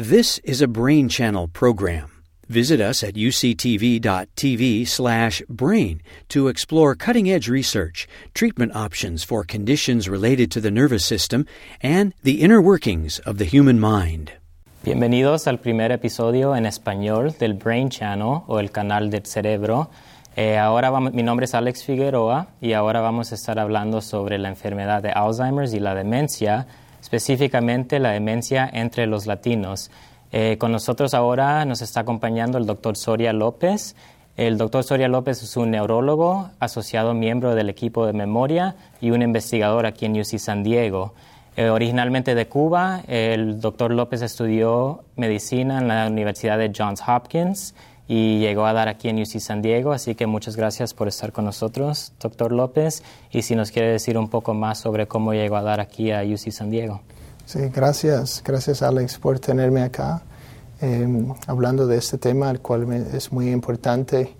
This is a Brain Channel program. Visit us at uctv.tv slash brain to explore cutting-edge research, treatment options for conditions related to the nervous system, and the inner workings of the human mind. Bienvenidos al primer episodio en español del Brain Channel o el canal del cerebro. Eh, ahora vamos, mi nombre es Alex Figueroa y ahora vamos a estar hablando sobre la enfermedad de Alzheimer's y la demencia, específicamente la demencia entre los latinos. Eh, con nosotros ahora nos está acompañando el doctor Soria López. El doctor Soria López es un neurólogo, asociado miembro del equipo de memoria y un investigador aquí en UC San Diego. Eh, originalmente de Cuba, el doctor López estudió medicina en la Universidad de Johns Hopkins y llegó a dar aquí en UC San Diego, así que muchas gracias por estar con nosotros, doctor López, y si nos quiere decir un poco más sobre cómo llegó a dar aquí a UC San Diego. Sí, gracias. Gracias, Alex, por tenerme acá eh, hablando de este tema, el cual es muy importante.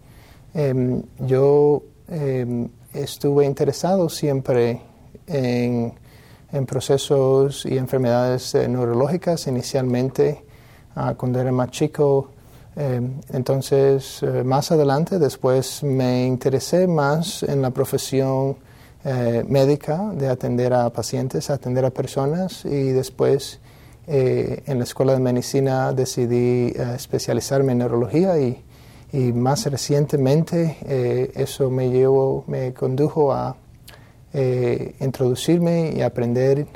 Eh, yo eh, estuve interesado siempre en, procesos y enfermedades neurológicas inicialmente uh, cuando era más chico. Entonces, más adelante, después me interesé más en la profesión eh, médica de atender a pacientes, atender a personas y después eh, en la escuela de medicina decidí eh, especializarme en neurología y, y más recientemente eso me llevó, me condujo a introducirme y aprender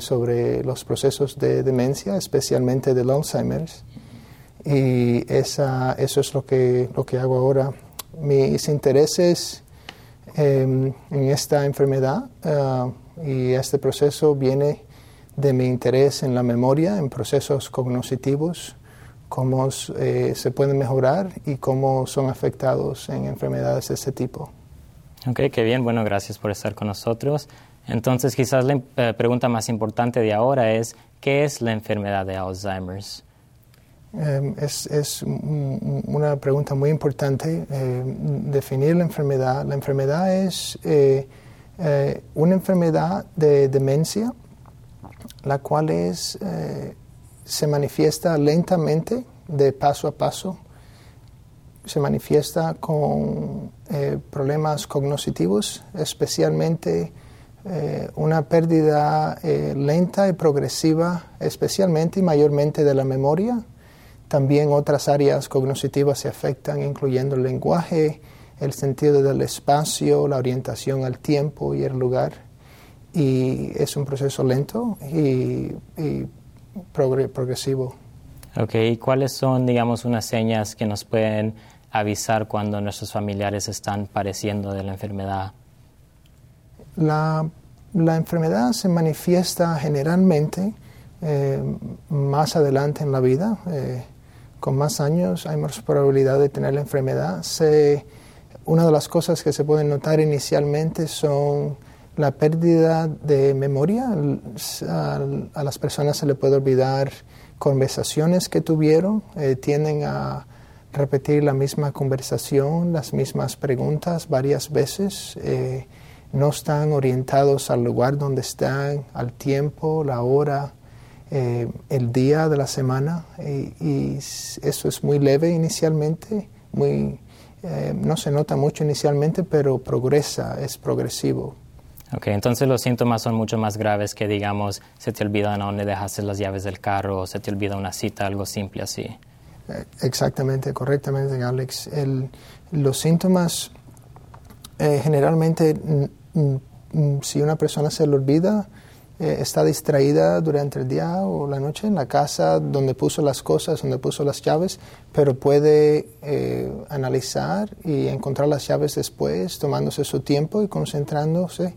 sobre los procesos de demencia, especialmente del Alzheimer's. Y esa, eso es lo que, lo que hago ahora. Mis intereses Em, en esta enfermedad ah, y este proceso viene de mi interés en la memoria, en procesos cognitivos, cómo eh, se pueden mejorar y cómo son afectados en enfermedades de este tipo. Ok, qué bien. Bueno, gracias por estar con nosotros. Entonces, quizás la eh, pregunta más importante de ahora es, ¿qué es la enfermedad de Alzheimer's? Em, es, una pregunta muy importante. Em, definir la enfermedad. La enfermedad es eh, eh, una enfermedad de demencia, la cual eh, se manifiesta lentamente, de paso a paso. Se manifiesta con problemas cognitivos, especialmente una pérdida lenta y progresiva, especialmente y mayormente de la memoria también otras áreas cognitivas se afectan, incluyendo el lenguaje, el sentido del espacio, la orientación al tiempo y el lugar. Y es un proceso lento y, progresivo. Ok, ¿y cuáles son, digamos, unas señas que nos pueden avisar cuando nuestros familiares están padeciendo de la enfermedad? La, enfermedad se manifiesta generalmente eh, más adelante en la vida. Eh, con más años hay más probabilidad de tener la enfermedad. Se, una de las cosas que se pueden notar inicialmente son la pérdida de memoria. A, las personas se les puede olvidar conversaciones que tuvieron, eh, tienden a repetir la misma conversación, las mismas preguntas varias veces. Eh, no están orientados al lugar donde están, al tiempo, la hora, eh, el día de la semana y, eso es muy leve inicialmente, muy, eh, no se nota mucho inicialmente, pero progresa, es progresivo. Ok, entonces los síntomas son mucho más graves que, digamos, se te olvida dónde dejaste las llaves del carro o se te olvida una cita, algo simple así. Eh, exactamente, correctamente, Alex. los síntomas, generalmente, si una persona se le olvida, eh, está distraída durante el día o la noche en la casa donde puso las cosas, donde puso las llaves, pero puede eh, analizar y encontrar las llaves después, tomándose su tiempo y concentrándose.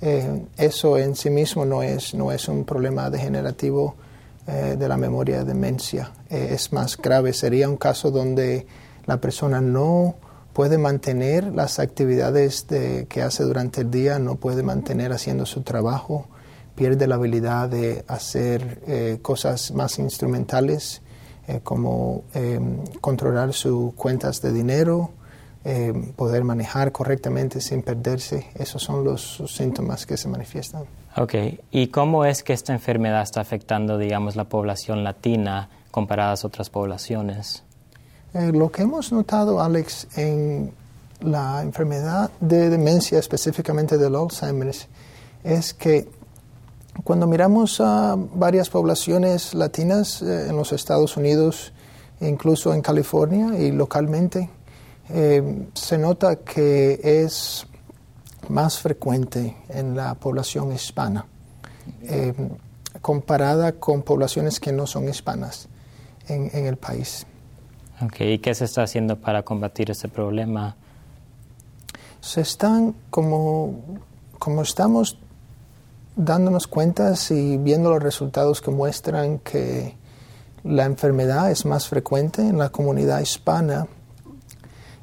Eh, eso en sí mismo no es, no es un problema degenerativo de la memoria de demencia. es más grave, sería un caso donde la persona no puede mantener las actividades de, que hace durante el día, no puede mantener haciendo su trabajo, pierde la habilidad de hacer eh, cosas más instrumentales eh, como em, controlar sus cuentas de dinero, poder manejar correctamente sin perderse. Esos son los síntomas que se manifiestan. Ok, ¿y cómo es que esta enfermedad está afectando, digamos, la población latina? comparadas a otras poblaciones. Eh, lo que hemos notado, Alex, en la enfermedad de demencia, específicamente del Alzheimer, es que cuando miramos a varias poblaciones latinas eh, en los Estados Unidos, incluso en California y localmente, eh, se nota que es más frecuente en la población hispana, eh, comparada con poblaciones que no son hispanas en, en el país. Okay. ¿Y qué se está haciendo para combatir este problema? Se están, como, como estamos dándonos cuenta y viendo los resultados que muestran que la enfermedad es más frecuente en la comunidad hispana,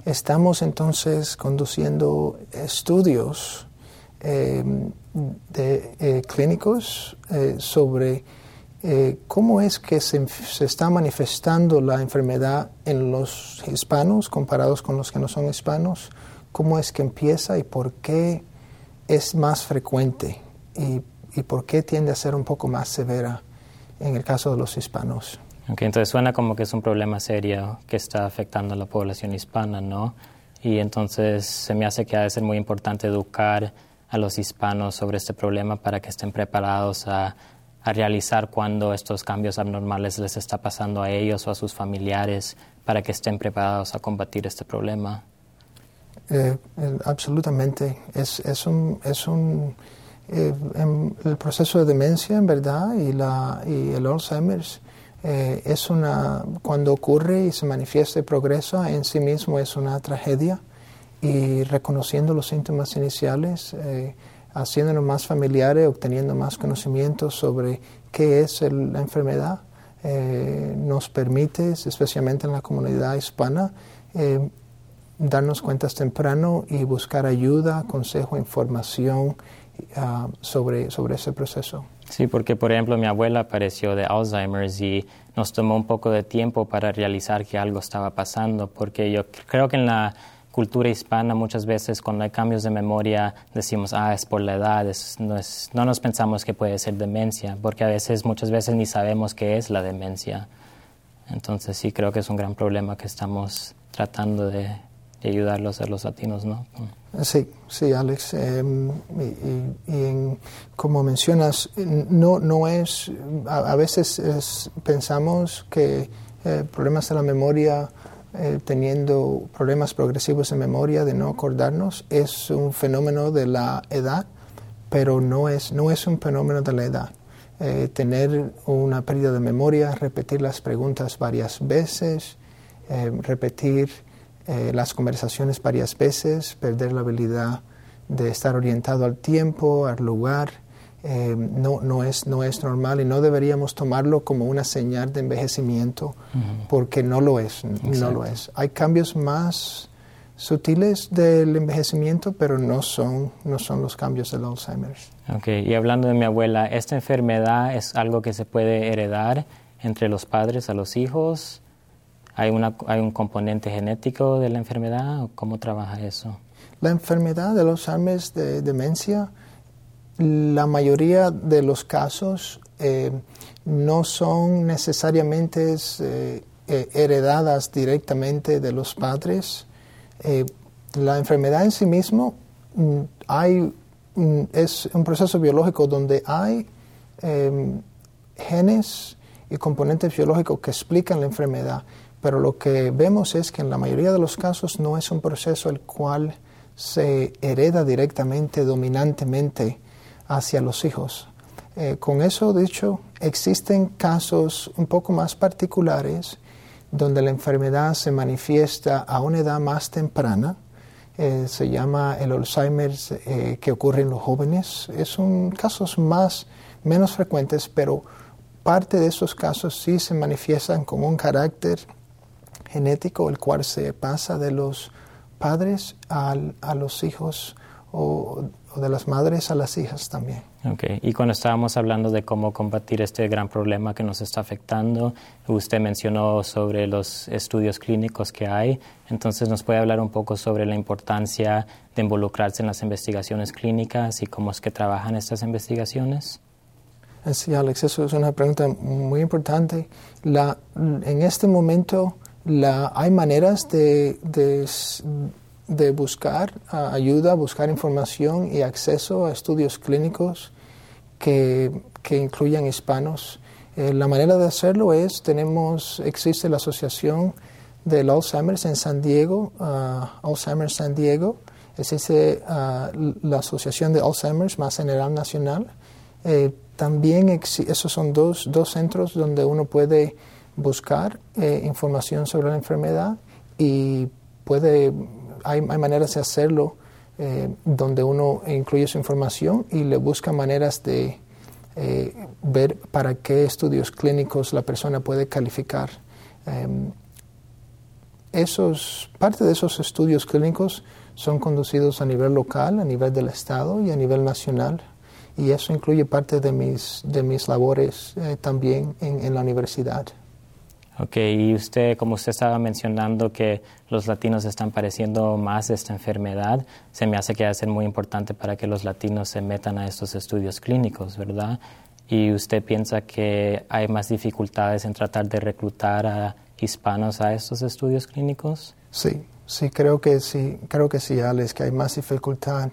estamos entonces conduciendo estudios eh, de, eh, clínicos eh, sobre cómo es que se, se, está manifestando la enfermedad en los hispanos comparados con los que no son hispanos, cómo es que empieza y por qué es más frecuente y, y por qué tiende a ser un poco más severa en el caso de los hispanos. Okay, entonces suena como que es un problema serio que está afectando a la población hispana, ¿no? Y entonces se me hace que ha de ser muy importante educar a los hispanos sobre este problema para que estén preparados a, a realizar cuando estos cambios abnormales les está pasando a ellos o a sus familiares, para que estén preparados a combatir este problema. Eh, eh, absolutamente. Es, es un, es un eh, el proceso de demencia, en verdad, y, la, y el Alzheimer's eh, es una, cuando ocurre y se manifiesta y progresa en sí mismo es una tragedia y reconociendo los síntomas iniciales, eh, haciéndonos más familiares, obteniendo más conocimiento sobre qué es la enfermedad, eh, nos permite, especialmente en la comunidad hispana, darnos cuentas temprano y buscar ayuda, consejo, información uh, sobre, sobre ese proceso. Sí, porque por ejemplo mi abuela padeció de Alzheimer's y nos tomó un poco de tiempo para realizar que algo estaba pasando, porque yo creo que en la cultura hispana muchas veces cuando hay cambios de memoria decimos, ah, es por la edad, no, es, no nos pensamos que puede ser demencia, porque a veces, muchas veces ni sabemos qué es la demencia. Entonces sí creo que es un gran problema que estamos tratando de y ayudarlos a los latinos, ¿no? Sí, sí, Alex. Em, y, como mencionas, no, no es, a, veces pensamos que eh, problemas de la memoria, eh, teniendo problemas progresivos de memoria, de no acordarnos, es un fenómeno de la edad, pero no es, no es un fenómeno de la edad. Eh, tener una pérdida de memoria, repetir las preguntas varias veces, repetir eh, las conversaciones varias veces, perder la habilidad de estar orientado al tiempo, al lugar, eh, no, no, es, no es normal y no deberíamos tomarlo como una señal de envejecimiento porque no lo es, no lo es. Hay cambios más sutiles del envejecimiento, pero no son, no son los cambios del Alzheimer. Okay. Y hablando de mi abuela, ¿esta enfermedad es algo que se puede heredar entre los padres a los hijos? ¿Hay, una, ¿Hay un componente genético de la enfermedad cómo trabaja eso? La enfermedad de los Alzheimer de demencia, la mayoría de los casos eh, no son necesariamente eh, eh, heredadas directamente de los padres. la enfermedad en sí mismo mm, hay, mm, es un proceso biológico donde hay genes y componentes biológicos que explican la enfermedad pero lo que vemos es que en la mayoría de los casos no es un proceso el cual se hereda directamente, dominantemente hacia los hijos. Eh, con eso dicho, existen casos un poco más particulares donde la enfermedad se manifiesta a una edad más temprana. Eh, se llama el Alzheimer eh, que ocurre en los jóvenes. Son casos más, menos frecuentes, pero parte de esos casos sí se manifiestan con un carácter genético, el cual se pasa de los padres a los hijos o, de las madres a las hijas también. Okay. Y cuando estábamos hablando de cómo combatir este gran problema que nos está afectando, usted mencionó sobre los estudios clínicos que hay, entonces nos puede hablar un poco sobre la importancia de involucrarse en las investigaciones clínicas y cómo es que trabajan estas investigaciones. Sí, Alex, eso es una pregunta muy importante. La, en este momento la, hay maneras de, de, buscar ayuda, buscar información y acceso a estudios clínicos que, que incluyan hispanos. Eh, la manera de hacerlo es, tenemos, existe la Asociación del Alzheimer's en San Diego, uh, Alzheimer's San Diego, existe uh, la Asociación de Alzheimer's más general nacional. Eh, también esos son dos, dos, centros donde uno puede buscar eh, información sobre la enfermedad y puede, hay, hay maneras de hacerlo eh, donde uno incluye su información y le busca maneras de eh, ver para qué estudios clínicos la persona puede calificar. Em, esos, parte de esos estudios clínicos son conducidos a nivel local, a nivel del Estado y a nivel nacional. Y eso incluye parte de mis, de mis labores eh, también en, en la universidad. Ok, y usted, como usted estaba mencionando que los latinos están padeciendo más esta enfermedad, se me hace que va a ser muy importante para que los latinos se metan a estos estudios clínicos, ¿verdad? ¿Y usted piensa que hay más dificultades en tratar de reclutar a hispanos a estos estudios clínicos? Sí, sí, creo que sí, creo que sí, Alex, que hay más dificultad.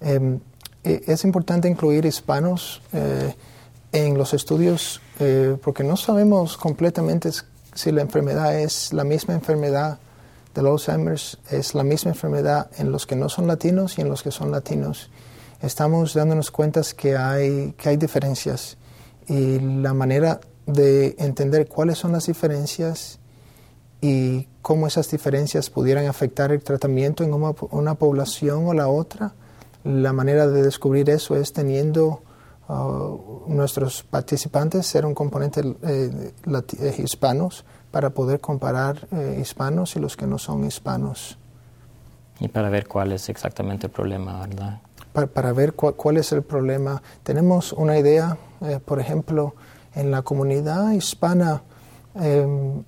Em, e, es importante incluir hispanos eh, en los estudios eh, porque no sabemos completamente si la enfermedad es la misma enfermedad del Alzheimer's, es la misma enfermedad en los que no son latinos y en los que son latinos. Estamos dándonos cuenta que hay, que hay diferencias y la manera de entender cuáles son las diferencias y cómo esas diferencias pudieran afectar el tratamiento en una, una población o la otra, la manera de descubrir eso es teniendo Uh, nuestros participantes ser un componente eh, eh, hispanos para poder comparar eh, hispanos y los que no son hispanos. Y para ver cuál es exactamente el problema, ¿verdad? Para, ver cuál es el problema. Tenemos una idea, por ejemplo, en la comunidad hispana em,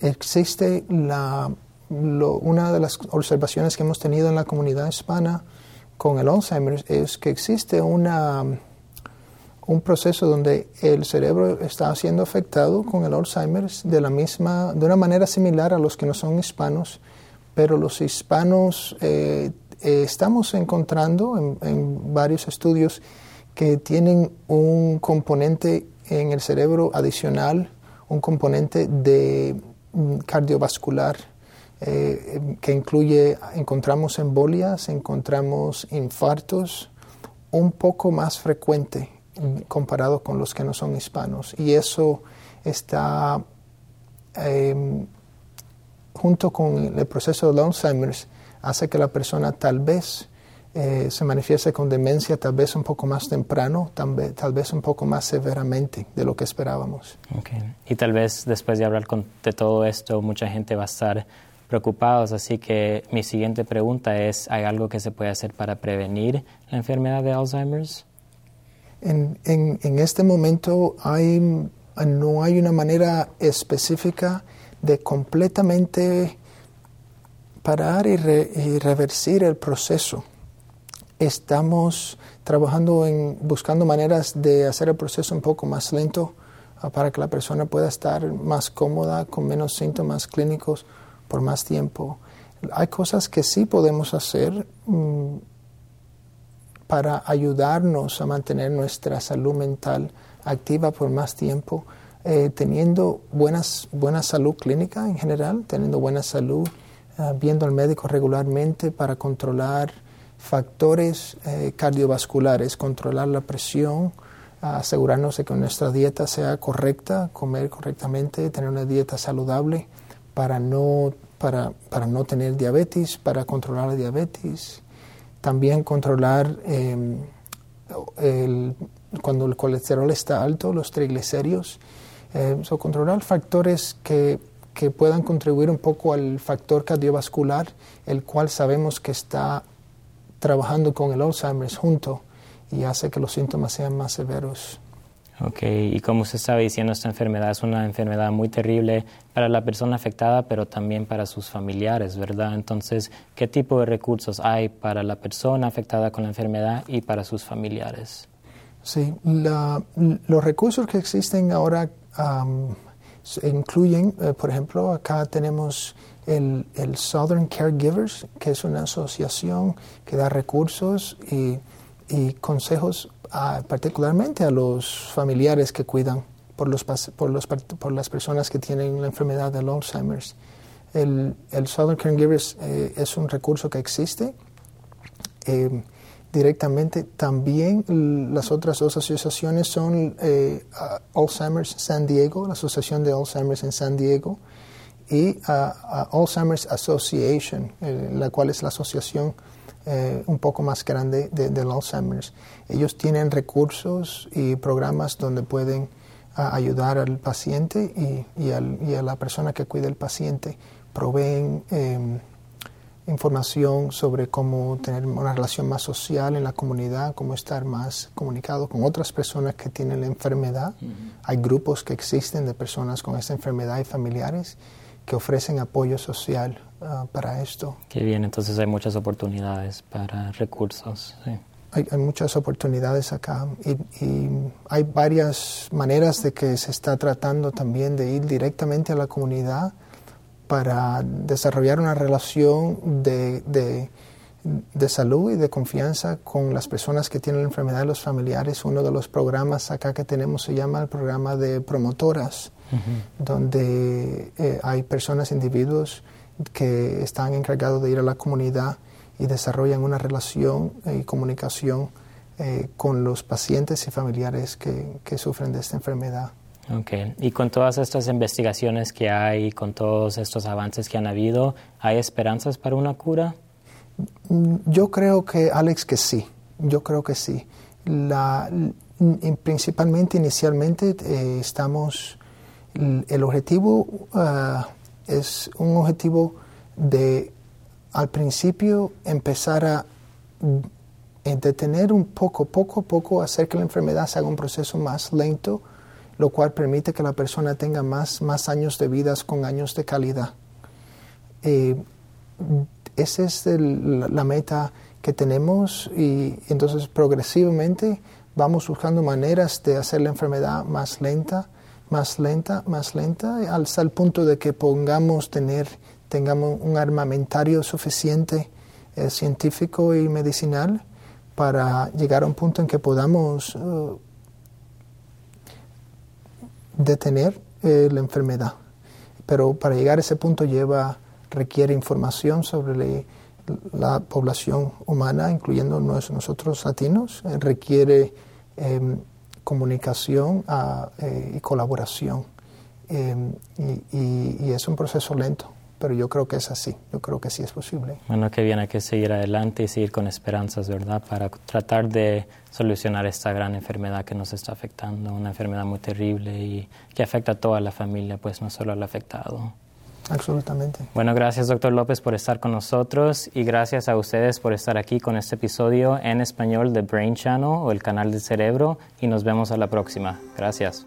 existe la, una de las observaciones que hemos tenido en la comunidad hispana con el Alzheimer es que existe una, un proceso donde el cerebro está siendo afectado con el Alzheimer de, la misma, de una manera similar a los que no son hispanos, pero los hispanos eh, eh, estamos encontrando en, varios estudios que tienen un componente en el cerebro adicional, un componente de mm, cardiovascular eh, que incluye, encontramos embolias, encontramos infartos un poco más frecuente comparado con los que no son hispanos. Y eso está em, junto con el proceso de Alzheimer's, hace que la persona tal vez eh, se manifieste con demencia tal vez un poco más temprano, tal vez, tal vez un poco más severamente de lo que esperábamos. Y tal vez después de hablar de todo esto, mucha gente va a estar preocupados, así que mi siguiente pregunta es, ¿hay algo que se puede hacer para prevenir la enfermedad de Alzheimer's? En, en, este momento hay, no hay una manera específica de completamente parar y, reversir el proceso. Estamos trabajando en buscando maneras de hacer el proceso un poco más lento ah, para que la persona pueda estar más cómoda, con menos síntomas clínicos por más tiempo. Hay cosas que sí podemos hacer. Mm, para ayudarnos a mantener nuestra salud mental activa por más tiempo, eh, teniendo buenas, buena salud clínica en general, teniendo buena salud, eh, viendo al médico regularmente para controlar factores eh, cardiovasculares, controlar la presión, asegurarnos de que nuestra dieta sea correcta, comer correctamente, tener una dieta saludable para no, para, para no tener diabetes, para controlar la diabetes, también controlar em, cuando el colesterol está alto, los triglicéridos. Eh, controlar factores que, que puedan contribuir un poco al factor cardiovascular, el cual sabemos que está trabajando con el Alzheimer junto y hace que los síntomas sean más severos. Ok, y como usted estaba diciendo, esta enfermedad es una enfermedad muy terrible para la persona afectada, pero también para sus familiares, ¿verdad? Entonces, ¿qué tipo de recursos hay para la persona afectada con la enfermedad y para sus familiares? Sí, la- los recursos que existen ahora se incluyen, eh, por ejemplo, acá tenemos el, el Southern Caregivers, que es una asociación que da recursos y, y consejos particularmente a los familiares que cuidan por, los, por, los, las personas que tienen la enfermedad del Alzheimer's. El, el Southern Caregivers eh, es un recurso que existe eh, directamente. También las otras dos asociaciones son eh, Alzheimer's San Diego, la Asociación de Alzheimer's en San Diego, y ah, Alzheimer's Association, la cual es la asociación eh, un poco más grande de- del Alzheimer's. Ellos tienen recursos y programas donde pueden ah, ayudar al paciente y, y al- y a la persona que cuida el paciente. Proveen em, información sobre cómo tener una relación más social en la comunidad, cómo estar más comunicado con otras personas que tienen la enfermedad. Hay grupos que existen de personas con esta enfermedad y familiares que ofrecen apoyo social ah, para esto. Qué bien, entonces hay muchas oportunidades para recursos. sí. Hay, hay muchas oportunidades acá y, y hay varias maneras de que se está tratando también de ir directamente a la comunidad para desarrollar una relación de, de- de salud y de confianza con las personas que tienen la enfermedad y los familiares. Uno de los programas acá que tenemos se llama el programa de promotoras, donde eh, hay personas, individuos que están encargados de ir a la comunidad y desarrollan una relación y comunicación eh, con los pacientes y familiares que, que sufren de esta enfermedad. Ok, y con todas estas investigaciones que hay, con todos estos avances que han habido, ¿hay esperanzas para una cura? Mm, Yo creo que, Alex, que sí. Yo creo que sí. La, mm, principalmente, inicialmente, eh, estamos. El objetivo ah, es un objetivo de, al principio, empezar a detener un poco, poco a poco, hacer que la enfermedad se haga un proceso más lento, lo cual permite que la persona tenga más, más años de vida con años de calidad. Eh, esa es el- la meta que tenemos y entonces progresivamente vamos buscando maneras de hacer la enfermedad más lenta, más lenta, más lenta, hasta el punto de que pongamos tener, tengamos un armamentario suficiente eh, científico y medicinal para llegar a un punto en que podamos eh, detener eh, la enfermedad. Pero para llegar a ese punto lleva, requiere información sobre la población humana, incluyendo nos- nosotros latinos, eh, requiere em, comunicación ah, eh, y colaboración. Em, y, y- y es un proceso lento, pero yo creo que es así, yo creo que sí es posible. Bueno, qué bien, hay que seguir adelante y seguir con esperanzas, ¿verdad? Para tratar de solucionar esta gran enfermedad que nos está afectando, una enfermedad muy terrible y que afecta a toda la familia, pues no solo al afectado. Absolutamente. Bueno, gracias doctor López por estar con nosotros y gracias a ustedes por estar aquí con este episodio en español de Brain Channel o el canal del cerebro y nos vemos a la próxima. Gracias.